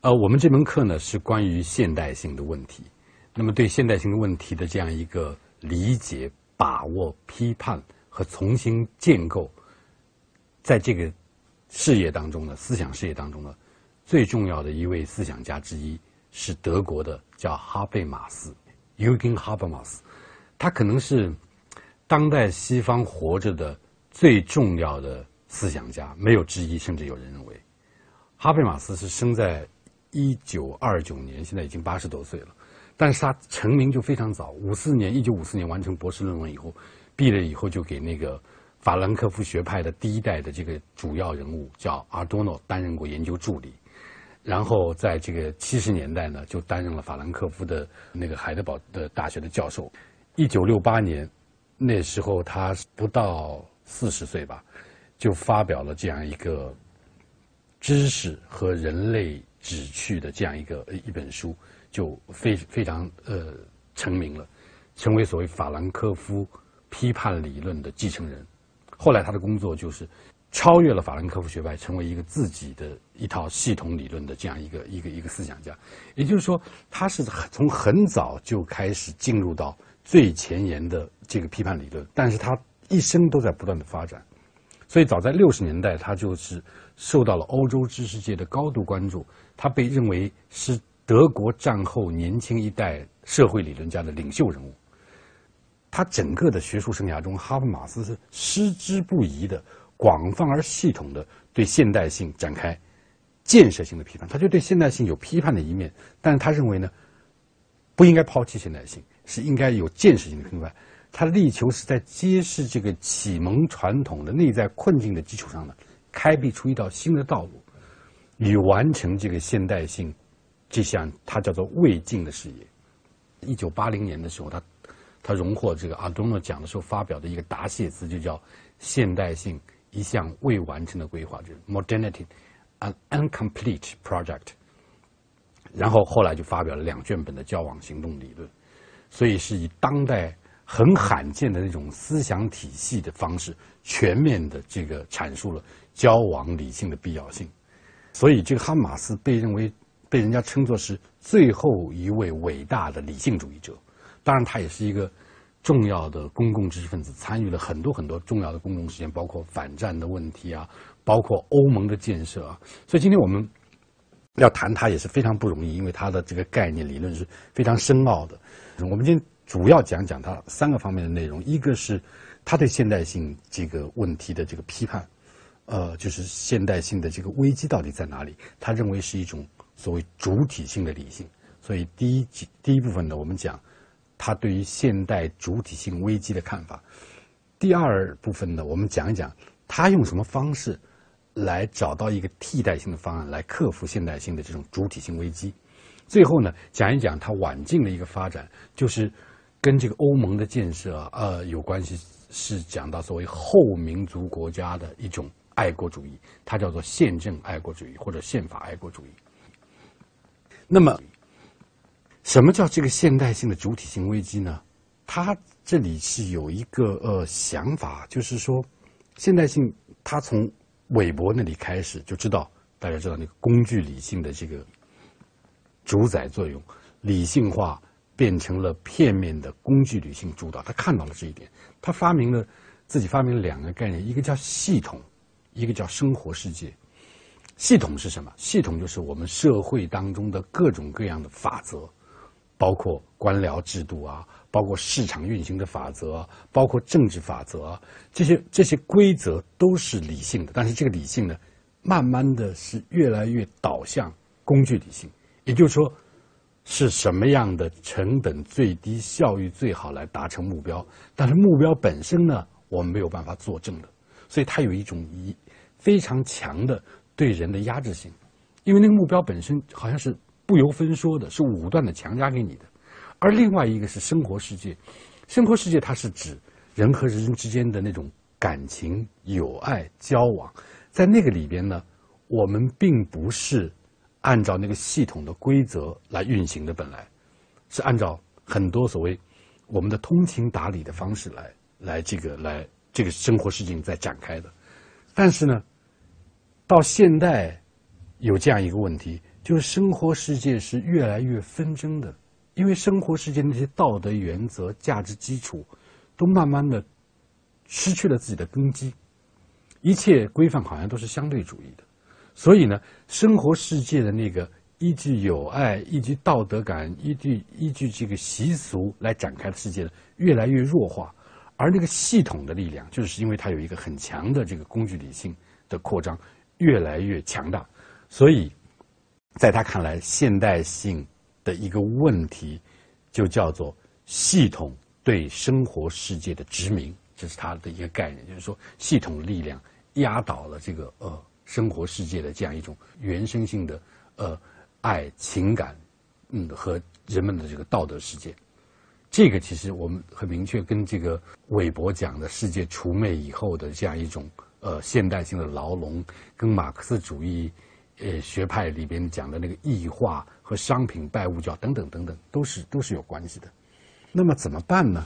呃，我们这门课呢是关于现代性的问题。那么，对现代性的问题的这样一个理解、把握、批判和重新建构，在这个事业当中呢，思想事业当中呢，最重要的一位思想家之一是德国的叫哈贝马斯 （Eugen Habermas）。他可能是当代西方活着的最重要的思想家，没有之一。甚至有人认为，哈贝马斯是生在一九二九年，现在已经八十多岁了。但是他成名就非常早，五四年，一九五四年完成博士论文以后，毕业以后就给那个法兰克福学派的第一代的这个主要人物叫阿多诺担任过研究助理。然后在这个七十年代呢，就担任了法兰克福的那个海德堡的大学的教授。一九六八年，那时候他不到四十岁吧，就发表了这样一个知识和人类旨趣的这样一个一本书，就非非常呃成名了，成为所谓法兰克福批判理论的继承人。后来他的工作就是超越了法兰克福学派，成为一个自己的一套系统理论的这样一个一个一个思想家。也就是说，他是从很早就开始进入到。最前沿的这个批判理论，但是他一生都在不断的发展，所以早在六十年代，他就是受到了欧洲知识界的高度关注。他被认为是德国战后年轻一代社会理论家的领袖人物。他整个的学术生涯中，哈伯马斯是矢志不移的、广泛而系统的对现代性展开建设性的批判。他就对现代性有批判的一面，但是他认为呢，不应该抛弃现代性。是应该有建设性的评判，他力求是在揭示这个启蒙传统的内在困境的基础上呢，开辟出一道新的道路，以完成这个现代性这项他叫做未尽的事业。一九八零年的时候，他他荣获这个阿多诺奖的时候发表的一个答谢词就叫“现代性一项未完成的规划”，就是 “Modernity an incomplete project”。然后后来就发表了两卷本的交往行动理论。所以是以当代很罕见的那种思想体系的方式，全面的这个阐述了交往理性的必要性。所以这个哈马斯被认为被人家称作是最后一位伟大的理性主义者。当然，他也是一个重要的公共知识分子，参与了很多很多重要的公共事件，包括反战的问题啊，包括欧盟的建设啊。所以今天我们要谈他也是非常不容易，因为他的这个概念理论是非常深奥的。我们今天主要讲讲他三个方面的内容，一个是他对现代性这个问题的这个批判，呃，就是现代性的这个危机到底在哪里？他认为是一种所谓主体性的理性。所以第一第一部分呢，我们讲他对于现代主体性危机的看法。第二部分呢，我们讲一讲他用什么方式来找到一个替代性的方案，来克服现代性的这种主体性危机。最后呢，讲一讲它晚近的一个发展，就是跟这个欧盟的建设呃有关系，是讲到所谓后民族国家的一种爱国主义，它叫做宪政爱国主义或者宪法爱国主义。那么，什么叫这个现代性的主体性危机呢？它这里是有一个呃想法，就是说，现代性它从韦伯那里开始就知道，大家知道那个工具理性的这个。主宰作用，理性化变成了片面的工具理性主导。他看到了这一点，他发明了自己发明了两个概念，一个叫系统，一个叫生活世界。系统是什么？系统就是我们社会当中的各种各样的法则，包括官僚制度啊，包括市场运行的法则，包括政治法则，这些这些规则都是理性的。但是这个理性呢，慢慢的是越来越导向工具理性。也就是说，是什么样的成本最低、效益最好来达成目标？但是目标本身呢，我们没有办法作证的，所以它有一种一非常强的对人的压制性，因为那个目标本身好像是不由分说的，是武断的强加给你的。而另外一个是生活世界，生活世界它是指人和人之间的那种感情、友爱、交往，在那个里边呢，我们并不是。按照那个系统的规则来运行的，本来是按照很多所谓我们的通情达理的方式来来这个来这个生活事情在展开的。但是呢，到现代有这样一个问题，就是生活世界是越来越纷争的，因为生活世界那些道德原则、价值基础，都慢慢的失去了自己的根基，一切规范好像都是相对主义的，所以呢，生活世界的那个依据友爱、依据道德感、依据依据这个习俗来展开的世界呢，越来越弱化，而那个系统的力量，就是因为它有一个很强的这个工具理性的扩张，越来越强大，所以。在他看来，现代性的一个问题，就叫做系统对生活世界的殖民，这是他的一个概念，就是说系统力量压倒了这个呃生活世界的这样一种原生性的呃爱情感，嗯和人们的这个道德世界。这个其实我们很明确跟这个韦伯讲的世界除魅以后的这样一种呃现代性的牢笼，跟马克思主义。呃，学派里边讲的那个异化和商品拜物教等等等等，都是都是有关系的。那么怎么办呢？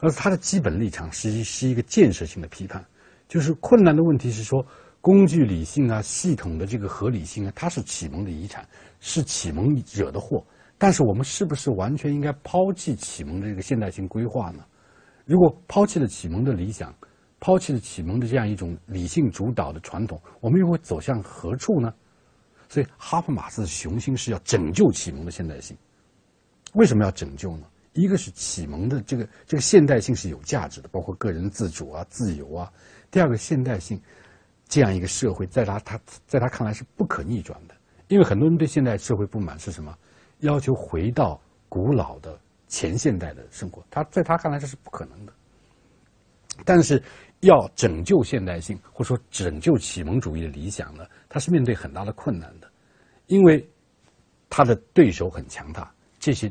而他的基本立场是是一个建设性的批判，就是困难的问题是说，工具理性啊，系统的这个合理性啊，它是启蒙的遗产，是启蒙惹的祸。但是我们是不是完全应该抛弃启蒙的这个现代性规划呢？如果抛弃了启蒙的理想，抛弃了启蒙的这样一种理性主导的传统，我们又会走向何处呢？所以，哈伯马斯的雄心是要拯救启蒙的现代性。为什么要拯救呢？一个是启蒙的这个这个现代性是有价值的，包括个人自主啊、自由啊。第二个，现代性这样一个社会，在他他在他看来是不可逆转的，因为很多人对现代社会不满是什么？要求回到古老的前现代的生活，他在他看来这是不可能的。但是。要拯救现代性，或者说拯救启蒙主义的理想呢？他是面对很大的困难的，因为他的对手很强大。这些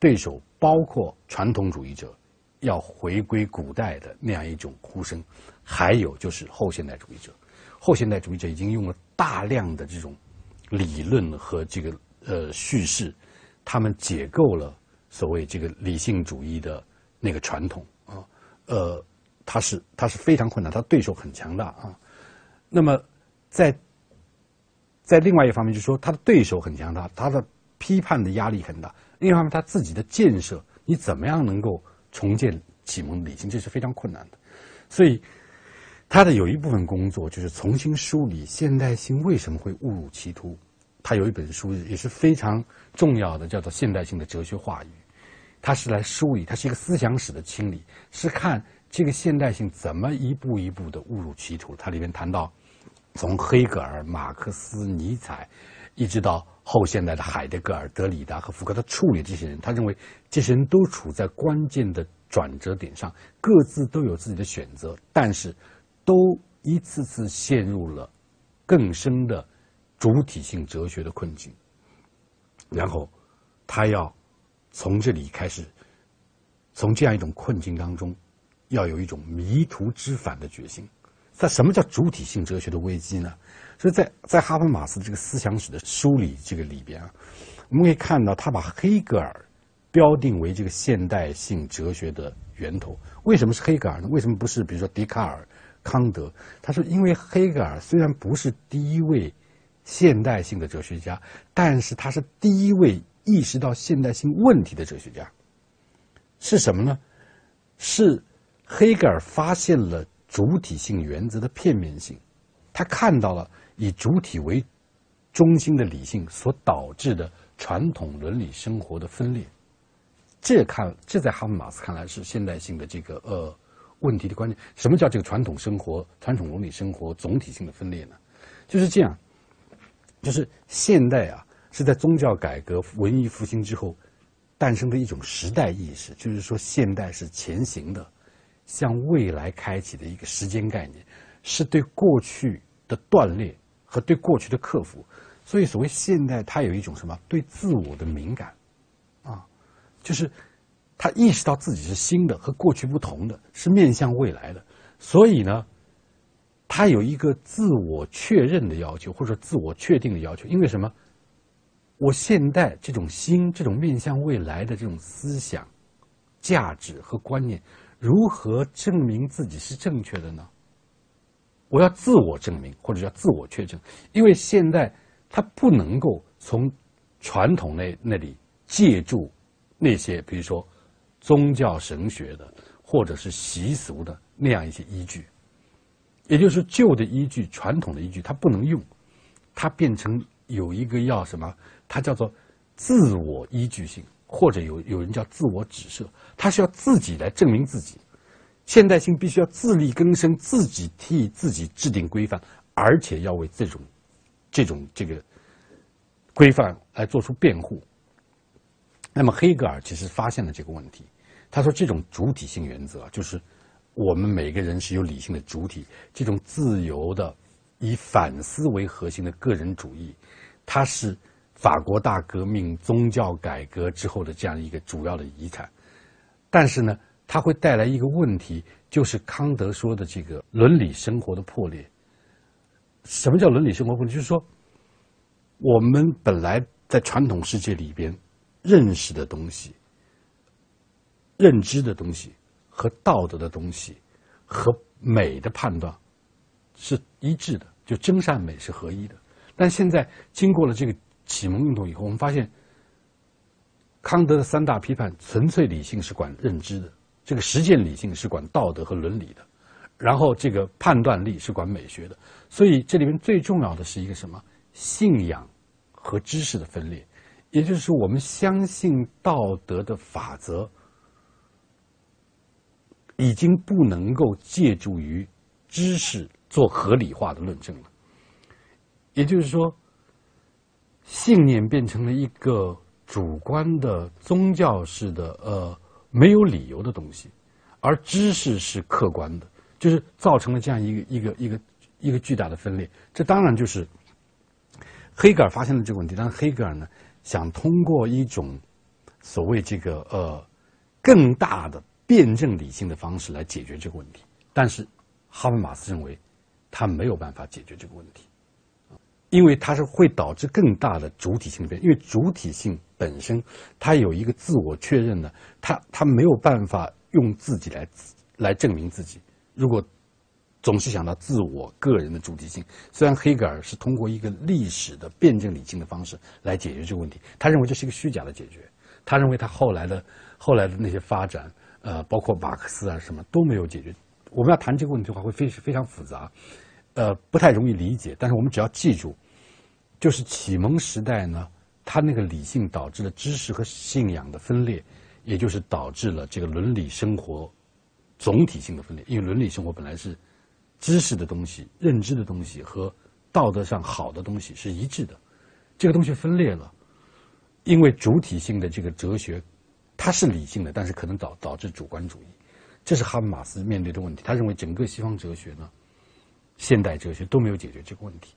对手包括传统主义者要回归古代的那样一种呼声，还有就是后现代主义者。后现代主义者已经用了大量的这种理论和这个呃叙事，他们解构了所谓这个理性主义的那个传统啊，呃。他是他是非常困难，他对手很强大啊。那么，在在另外一方面，就是说他的对手很强大，他的批判的压力很大。另一方面，他自己的建设，你怎么样能够重建启蒙理性，这是非常困难的。所以，他的有一部分工作就是重新梳理现代性为什么会误入歧途。他有一本书也是非常重要的，叫做《现代性的哲学话语》，他是来梳理，它是一个思想史的清理，是看。这个现代性怎么一步一步的误入歧途？它里面谈到，从黑格尔、马克思、尼采，一直到后现代的海德格尔、德里达和福柯，他处理这些人，他认为这些人都处在关键的转折点上，各自都有自己的选择，但是都一次次陷入了更深的主体性哲学的困境。然后，他要从这里开始，从这样一种困境当中。要有一种迷途知返的决心。在什么叫主体性哲学的危机呢？所以在在哈伯马斯这个思想史的梳理这个里边啊，我们可以看到他把黑格尔标定为这个现代性哲学的源头。为什么是黑格尔呢？为什么不是比如说笛卡尔、康德？他说，因为黑格尔虽然不是第一位现代性的哲学家，但是他是第一位意识到现代性问题的哲学家。是什么呢？是。黑格尔发现了主体性原则的片面性，他看到了以主体为中心的理性所导致的传统伦理生活的分裂。这看这在哈伯马斯看来是现代性的这个呃问题的关键。什么叫这个传统生活、传统伦理生活总体性的分裂呢？就是这样，就是现代啊是在宗教改革、文艺复兴之后诞生的一种时代意识，就是说现代是前行的。向未来开启的一个时间概念，是对过去的锻炼和对过去的克服。所以，所谓现代，它有一种什么？对自我的敏感，啊，就是他意识到自己是新的，和过去不同的，是面向未来的。所以呢，他有一个自我确认的要求，或者自我确定的要求。因为什么？我现代这种新、这种面向未来的这种思想、价值和观念。如何证明自己是正确的呢？我要自我证明，或者叫自我确证，因为现在他不能够从传统那那里借助那些，比如说宗教神学的或者是习俗的那样一些依据，也就是旧的依据、传统的依据，它不能用，它变成有一个要什么？它叫做自我依据性，或者有有人叫自我指涉，它是要自己来证明自己。现代性必须要自力更生，自己替自己制定规范，而且要为这种、这种这个规范来做出辩护。那么黑格尔其实发现了这个问题，他说这种主体性原则就是我们每个人是有理性的主体，这种自由的以反思为核心的个人主义，它是法国大革命宗教改革之后的这样一个主要的遗产，但是呢。它会带来一个问题，就是康德说的这个伦理生活的破裂。什么叫伦理生活破裂？就是说，我们本来在传统世界里边认识的东西、认知的东西和道德的东西和美的判断是一致的，就真善美是合一的。但现在经过了这个启蒙运动以后，我们发现，康德的三大批判，纯粹理性是管认知的。这个实践理性是管道德和伦理的，然后这个判断力是管美学的，所以这里面最重要的是一个什么？信仰和知识的分裂，也就是说，我们相信道德的法则，已经不能够借助于知识做合理化的论证了。也就是说，信念变成了一个主观的宗教式的呃。没有理由的东西，而知识是客观的，就是造成了这样一个一个一个一个巨大的分裂。这当然就是黑格尔发现了这个问题，但是黑格尔呢想通过一种所谓这个呃更大的辩证理性的方式来解决这个问题，但是哈贝马斯认为他没有办法解决这个问题。因为它是会导致更大的主体性变，因为主体性本身它有一个自我确认的，它它没有办法用自己来来证明自己。如果总是想到自我个人的主体性，虽然黑格尔是通过一个历史的辩证理性的方式来解决这个问题，他认为这是一个虚假的解决。他认为他后来的后来的那些发展，呃，包括马克思啊什么都没有解决。我们要谈这个问题的话，会非非常复杂，呃，不太容易理解。但是我们只要记住。就是启蒙时代呢，它那个理性导致了知识和信仰的分裂，也就是导致了这个伦理生活总体性的分裂。因为伦理生活本来是知识的东西、认知的东西和道德上好的东西是一致的，这个东西分裂了，因为主体性的这个哲学他是理性的，但是可能导导致主观主义，这是哈贝马斯面对的问题。他认为整个西方哲学呢，现代哲学都没有解决这个问题。